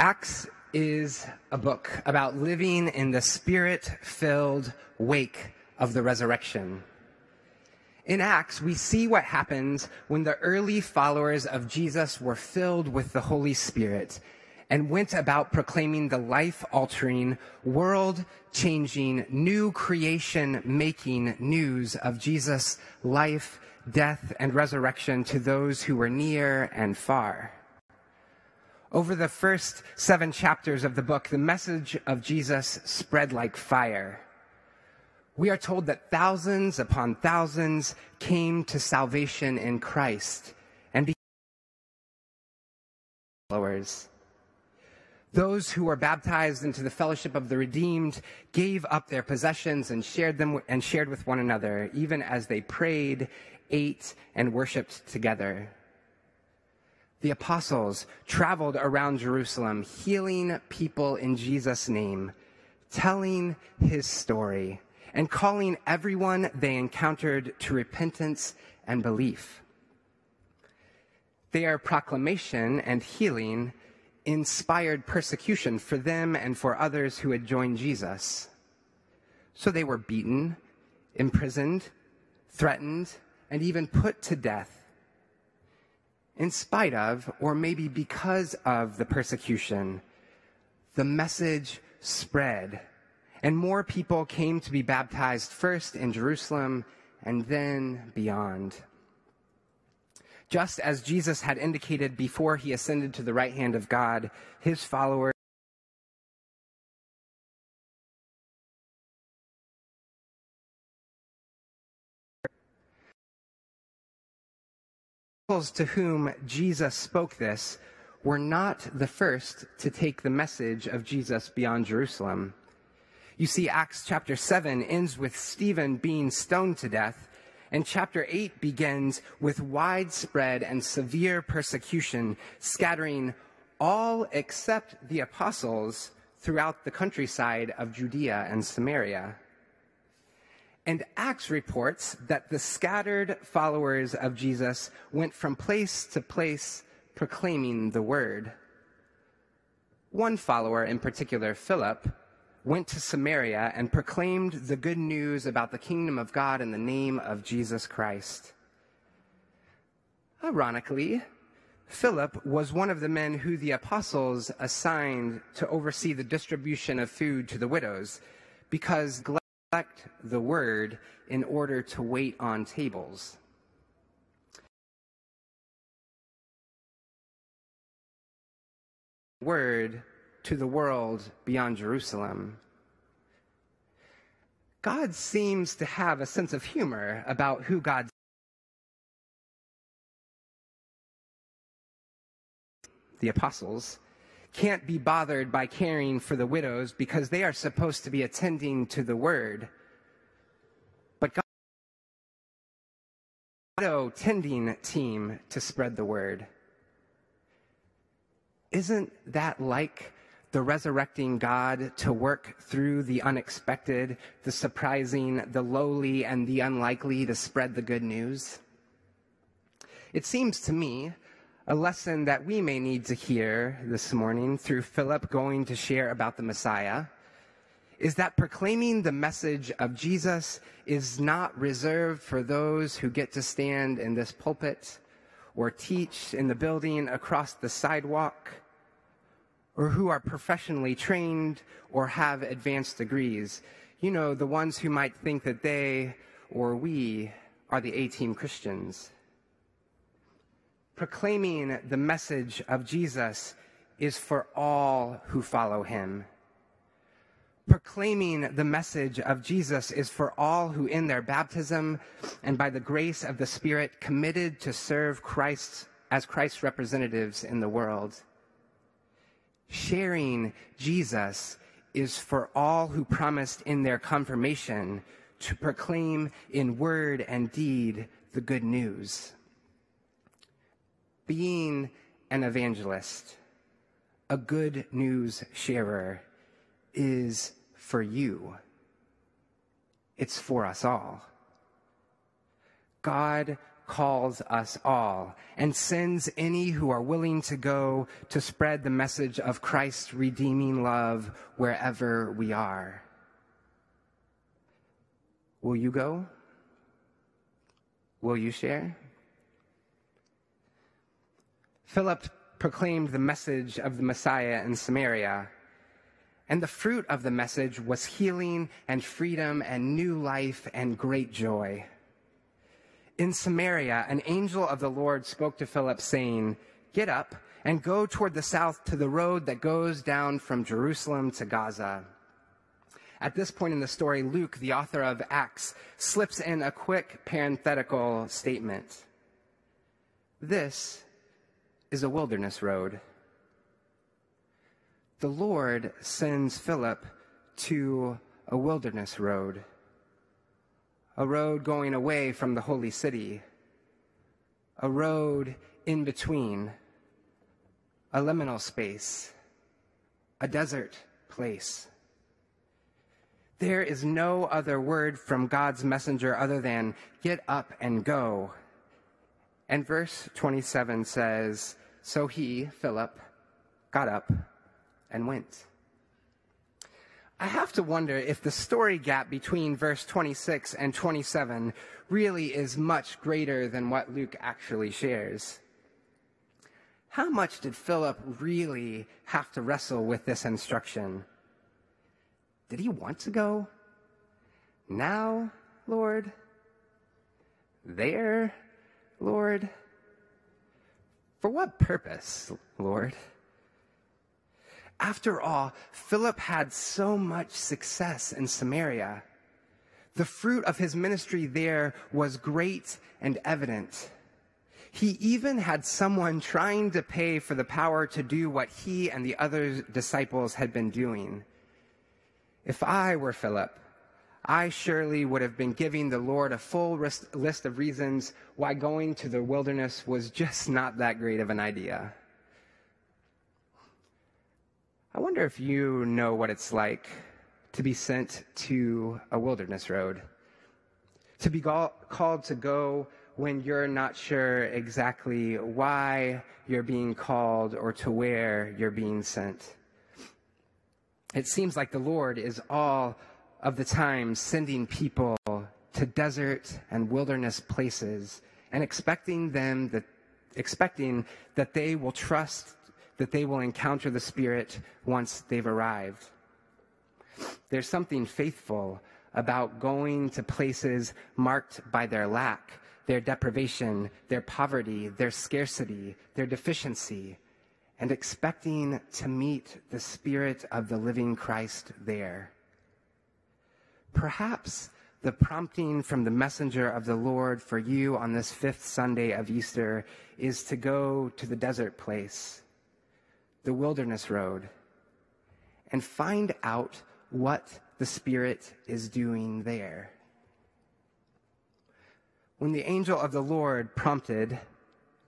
Acts is a book about living in the spirit filled wake of the resurrection. In Acts, we see what happens when the early followers of Jesus were filled with the Holy Spirit and went about proclaiming the life altering, world changing, new creation making news of Jesus' life, death, and resurrection to those who were near and far. Over the first seven chapters of the book, the message of Jesus spread like fire. We are told that thousands upon thousands came to salvation in Christ and became followers. Those who were baptized into the fellowship of the redeemed gave up their possessions and shared them and shared with one another, even as they prayed, ate, and worshiped together. The apostles traveled around Jerusalem, healing people in Jesus' name, telling his story, and calling everyone they encountered to repentance and belief. Their proclamation and healing inspired persecution for them and for others who had joined Jesus. So they were beaten, imprisoned, threatened, and even put to death. In spite of, or maybe because of the persecution, the message spread, and more people came to be baptized first in Jerusalem and then beyond. Just as Jesus had indicated before he ascended to the right hand of God, his followers to whom Jesus spoke this were not the first to take the message of Jesus beyond Jerusalem. You see, Acts chapter 7 ends with Stephen being stoned to death, and chapter 8 begins with widespread and severe persecution, scattering all except the apostles throughout the countryside of Judea and Samaria. And Acts reports that the scattered followers of Jesus went from place to place proclaiming the word. One follower in particular, Philip, went to Samaria and proclaimed the good news about the kingdom of God in the name of Jesus Christ. Ironically, Philip was one of the men who the apostles assigned to oversee the distribution of food to the widows because the word in order to wait on tables. Word to the world beyond Jerusalem. God seems to have a sense of humor about who God the apostles can't be bothered by caring for the widows because they are supposed to be attending to the word. But God widow tending team to spread the word. Isn't that like the resurrecting God to work through the unexpected, the surprising, the lowly, and the unlikely to spread the good news? It seems to me a lesson that we may need to hear this morning through Philip going to share about the Messiah is that proclaiming the message of Jesus is not reserved for those who get to stand in this pulpit or teach in the building across the sidewalk or who are professionally trained or have advanced degrees. You know, the ones who might think that they or we are the A team Christians. Proclaiming the message of Jesus is for all who follow him. Proclaiming the message of Jesus is for all who, in their baptism and by the grace of the Spirit, committed to serve Christ as Christ's representatives in the world. Sharing Jesus is for all who promised in their confirmation to proclaim in word and deed the good news. Being an evangelist, a good news sharer, is for you. It's for us all. God calls us all and sends any who are willing to go to spread the message of Christ's redeeming love wherever we are. Will you go? Will you share? Philip proclaimed the message of the Messiah in Samaria. And the fruit of the message was healing and freedom and new life and great joy. In Samaria, an angel of the Lord spoke to Philip, saying, Get up and go toward the south to the road that goes down from Jerusalem to Gaza. At this point in the story, Luke, the author of Acts, slips in a quick parenthetical statement. This is a wilderness road. The Lord sends Philip to a wilderness road, a road going away from the holy city, a road in between, a liminal space, a desert place. There is no other word from God's messenger other than get up and go. And verse 27 says, so he, Philip, got up and went. I have to wonder if the story gap between verse 26 and 27 really is much greater than what Luke actually shares. How much did Philip really have to wrestle with this instruction? Did he want to go? Now, Lord? There, Lord? For what purpose, Lord? After all, Philip had so much success in Samaria. The fruit of his ministry there was great and evident. He even had someone trying to pay for the power to do what he and the other disciples had been doing. If I were Philip, I surely would have been giving the Lord a full list of reasons why going to the wilderness was just not that great of an idea. I wonder if you know what it's like to be sent to a wilderness road, to be called to go when you're not sure exactly why you're being called or to where you're being sent. It seems like the Lord is all of the time sending people to desert and wilderness places and expecting them that expecting that they will trust that they will encounter the spirit once they've arrived. There's something faithful about going to places marked by their lack their deprivation their poverty their scarcity their deficiency and expecting to meet the spirit of the living Christ there Perhaps the prompting from the messenger of the Lord for you on this fifth Sunday of Easter is to go to the desert place, the wilderness road, and find out what the Spirit is doing there. When the angel of the Lord prompted,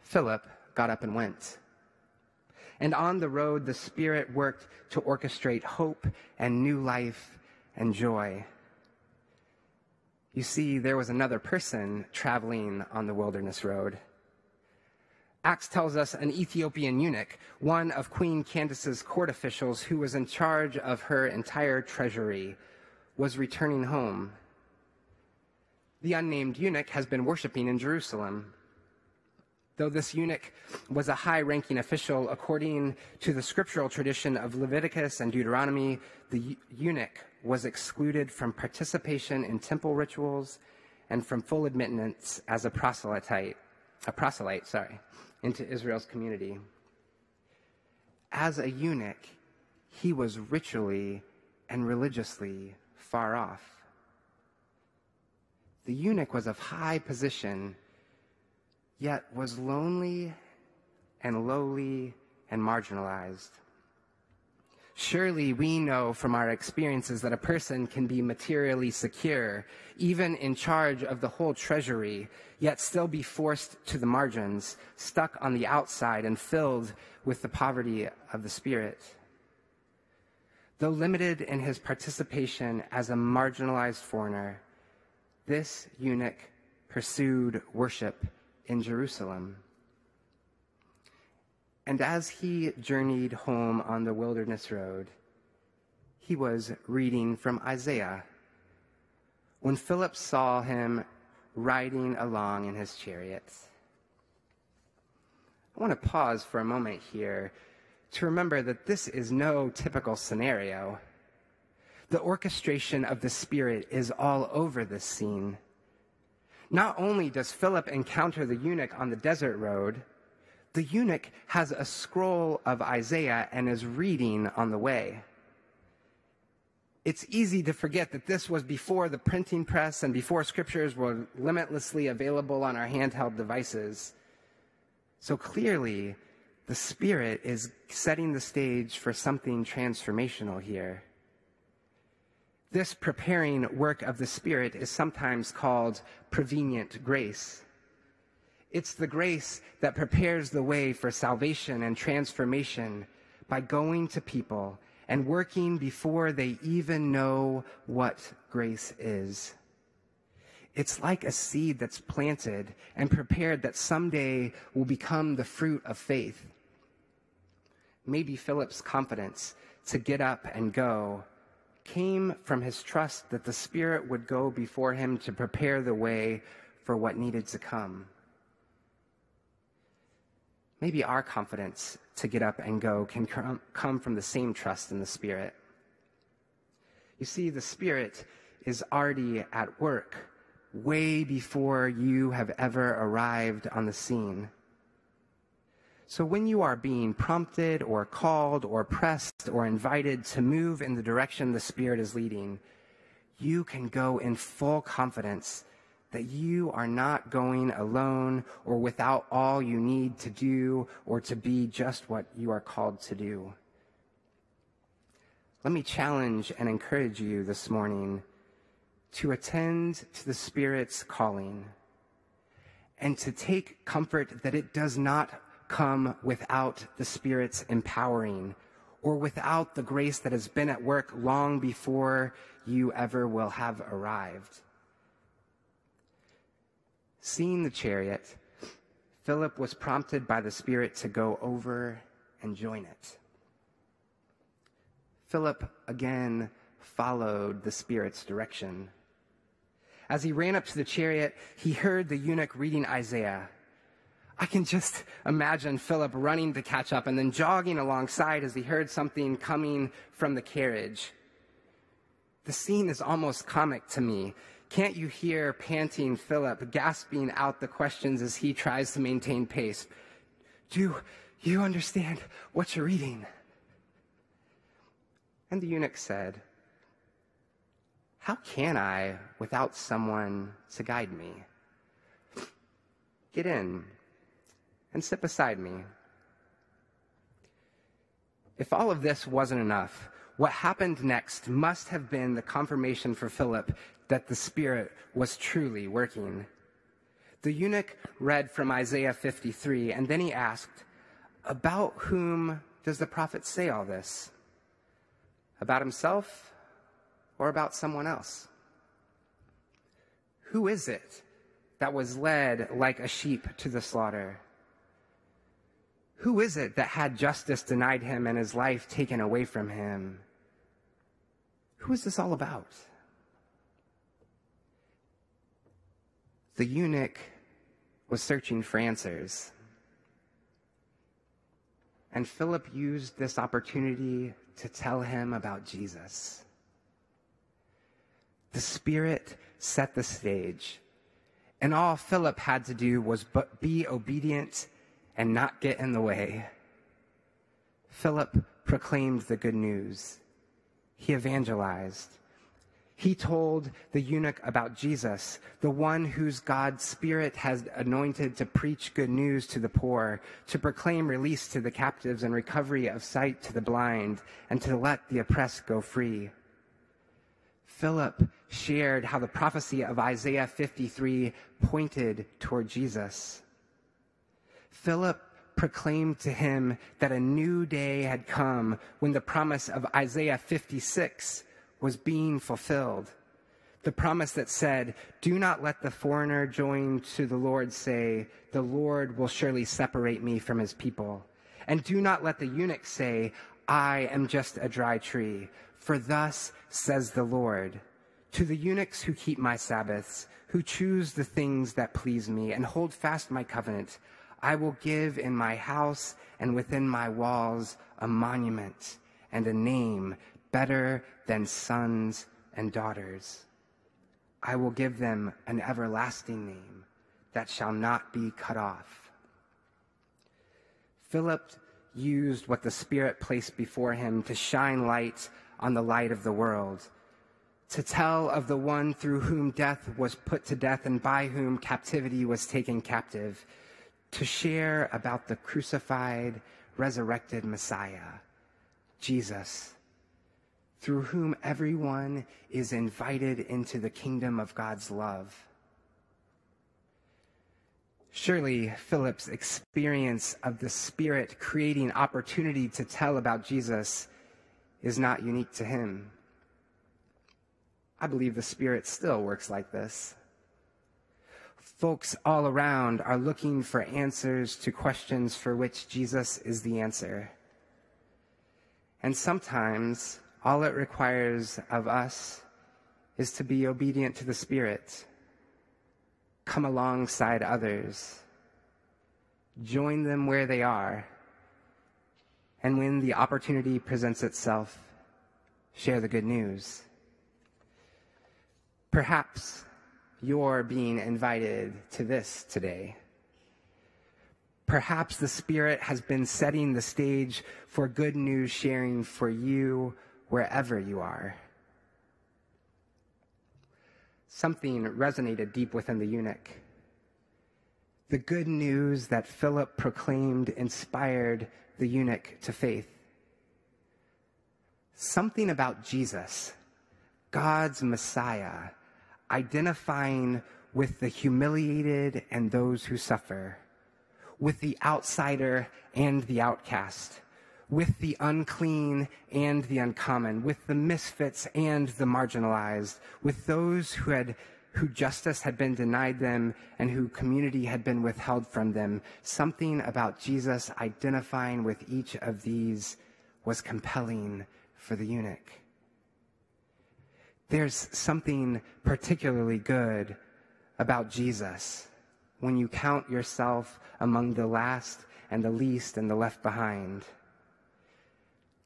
Philip got up and went. And on the road, the Spirit worked to orchestrate hope and new life and joy. You see, there was another person traveling on the wilderness road. Acts tells us an Ethiopian eunuch, one of Queen Candace's court officials who was in charge of her entire treasury, was returning home. The unnamed eunuch has been worshiping in Jerusalem. Though this eunuch was a high ranking official, according to the scriptural tradition of Leviticus and Deuteronomy, the eunuch was excluded from participation in temple rituals and from full admittance as a proselyte, a proselyte, sorry, into Israel's community. As a eunuch, he was ritually and religiously far off. The eunuch was of high position, yet was lonely and lowly and marginalized. Surely we know from our experiences that a person can be materially secure, even in charge of the whole treasury, yet still be forced to the margins, stuck on the outside and filled with the poverty of the spirit. Though limited in his participation as a marginalized foreigner, this eunuch pursued worship in Jerusalem. And as he journeyed home on the wilderness road, he was reading from Isaiah when Philip saw him riding along in his chariot. I want to pause for a moment here to remember that this is no typical scenario. The orchestration of the Spirit is all over this scene. Not only does Philip encounter the eunuch on the desert road, the eunuch has a scroll of Isaiah and is reading on the way. It's easy to forget that this was before the printing press and before scriptures were limitlessly available on our handheld devices. So clearly, the Spirit is setting the stage for something transformational here. This preparing work of the Spirit is sometimes called prevenient grace. It's the grace that prepares the way for salvation and transformation by going to people and working before they even know what grace is. It's like a seed that's planted and prepared that someday will become the fruit of faith. Maybe Philip's confidence to get up and go came from his trust that the Spirit would go before him to prepare the way for what needed to come. Maybe our confidence to get up and go can come from the same trust in the Spirit. You see, the Spirit is already at work way before you have ever arrived on the scene. So when you are being prompted or called or pressed or invited to move in the direction the Spirit is leading, you can go in full confidence that you are not going alone or without all you need to do or to be just what you are called to do. Let me challenge and encourage you this morning to attend to the Spirit's calling and to take comfort that it does not come without the Spirit's empowering or without the grace that has been at work long before you ever will have arrived. Seeing the chariot, Philip was prompted by the Spirit to go over and join it. Philip again followed the Spirit's direction. As he ran up to the chariot, he heard the eunuch reading Isaiah. I can just imagine Philip running to catch up and then jogging alongside as he heard something coming from the carriage. The scene is almost comic to me. Can't you hear panting Philip gasping out the questions as he tries to maintain pace? Do you understand what you're reading? And the eunuch said, How can I without someone to guide me? Get in and sit beside me. If all of this wasn't enough, what happened next must have been the confirmation for Philip that the Spirit was truly working. The eunuch read from Isaiah 53, and then he asked, About whom does the prophet say all this? About himself or about someone else? Who is it that was led like a sheep to the slaughter? Who is it that had justice denied him and his life taken away from him? Who is this all about? The eunuch was searching for answers. And Philip used this opportunity to tell him about Jesus. The Spirit set the stage, and all Philip had to do was but be obedient and not get in the way. Philip proclaimed the good news. He evangelized. He told the eunuch about Jesus, the one whose God's Spirit has anointed to preach good news to the poor, to proclaim release to the captives and recovery of sight to the blind, and to let the oppressed go free. Philip shared how the prophecy of Isaiah 53 pointed toward Jesus. Philip proclaimed to him that a new day had come when the promise of Isaiah 56 was being fulfilled. The promise that said, Do not let the foreigner joined to the Lord say, The Lord will surely separate me from his people. And do not let the eunuch say, I am just a dry tree. For thus says the Lord To the eunuchs who keep my Sabbaths, who choose the things that please me, and hold fast my covenant, I will give in my house and within my walls a monument and a name better than sons and daughters. I will give them an everlasting name that shall not be cut off. Philip used what the Spirit placed before him to shine light on the light of the world, to tell of the one through whom death was put to death and by whom captivity was taken captive, to share about the crucified, resurrected Messiah, Jesus, through whom everyone is invited into the kingdom of God's love. Surely Philip's experience of the Spirit creating opportunity to tell about Jesus is not unique to him. I believe the Spirit still works like this. Folks all around are looking for answers to questions for which Jesus is the answer. And sometimes all it requires of us is to be obedient to the Spirit, come alongside others, join them where they are, and when the opportunity presents itself, share the good news. Perhaps you're being invited to this today. Perhaps the Spirit has been setting the stage for good news sharing for you wherever you are. Something resonated deep within the eunuch. The good news that Philip proclaimed inspired the eunuch to faith. Something about Jesus, God's Messiah, identifying with the humiliated and those who suffer, with the outsider and the outcast, with the unclean and the uncommon, with the misfits and the marginalized, with those who had who justice had been denied them and who community had been withheld from them. Something about Jesus identifying with each of these was compelling for the eunuch. There's something particularly good about Jesus when you count yourself among the last and the least and the left behind.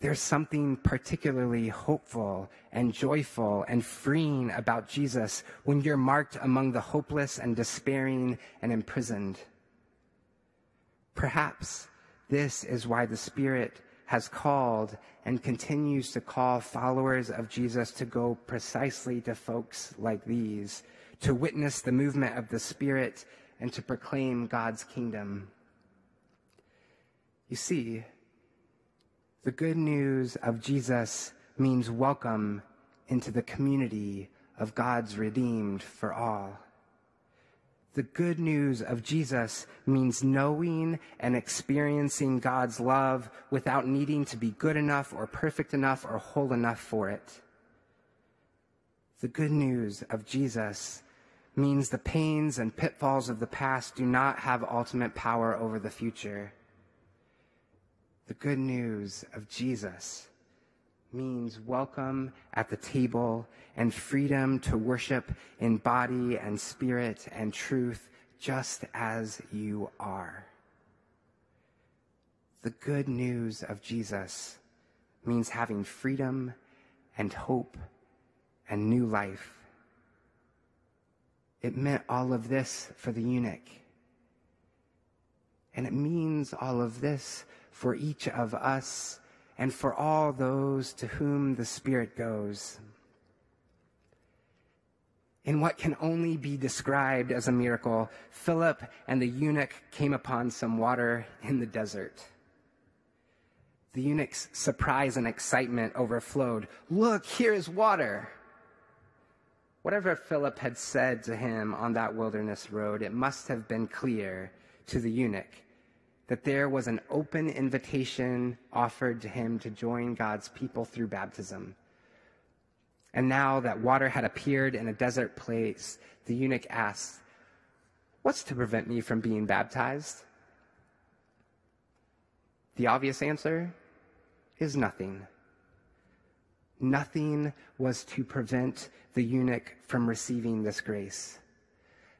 There's something particularly hopeful and joyful and freeing about Jesus when you're marked among the hopeless and despairing and imprisoned. Perhaps this is why the Spirit has called and continues to call followers of Jesus to go precisely to folks like these, to witness the movement of the Spirit and to proclaim God's kingdom. You see, the good news of Jesus means welcome into the community of God's redeemed for all. The good news of Jesus means knowing and experiencing God's love without needing to be good enough or perfect enough or whole enough for it. The good news of Jesus means the pains and pitfalls of the past do not have ultimate power over the future. The good news of Jesus means welcome at the table and freedom to worship in body and spirit and truth just as you are. The good news of Jesus means having freedom and hope and new life. It meant all of this for the eunuch. And it means all of this for each of us and for all those to whom the Spirit goes. In what can only be described as a miracle, Philip and the eunuch came upon some water in the desert. The eunuch's surprise and excitement overflowed. Look, here is water. Whatever Philip had said to him on that wilderness road, it must have been clear to the eunuch that there was an open invitation offered to him to join God's people through baptism. And now that water had appeared in a desert place, the eunuch asked, What's to prevent me from being baptized? The obvious answer is nothing. Nothing was to prevent the eunuch from receiving this grace.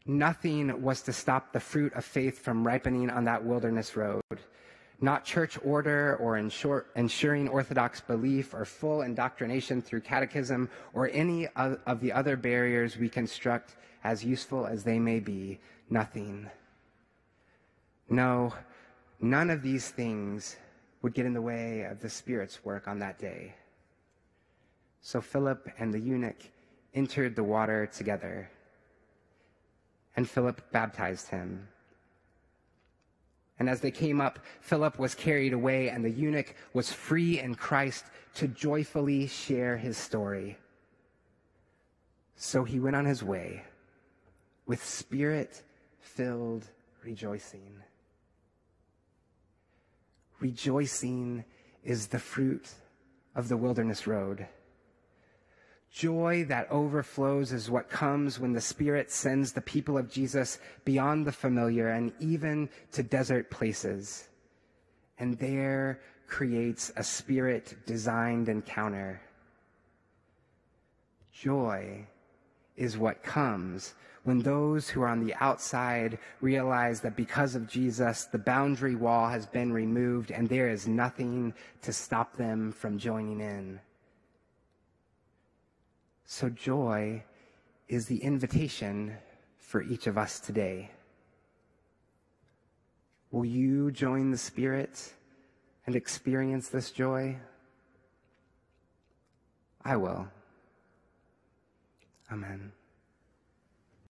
Nothing was to stop the fruit of faith from ripening on that wilderness road. Not church order or ensuring orthodox belief or full indoctrination through catechism or any of the other barriers we construct, as useful as they may be. Nothing. No, none of these things would get in the way of the Spirit's work on that day. So Philip and the eunuch entered the water together, and Philip baptized him. And as they came up, Philip was carried away, and the eunuch was free in Christ to joyfully share his story. So he went on his way with spirit filled rejoicing. Rejoicing is the fruit of the wilderness road. Joy that overflows is what comes when the Spirit sends the people of Jesus beyond the familiar and even to desert places. And there creates a Spirit designed encounter. Joy is what comes when those who are on the outside realize that because of Jesus, the boundary wall has been removed and there is nothing to stop them from joining in. So, joy is the invitation for each of us today. Will you join the Spirit and experience this joy? I will. Amen.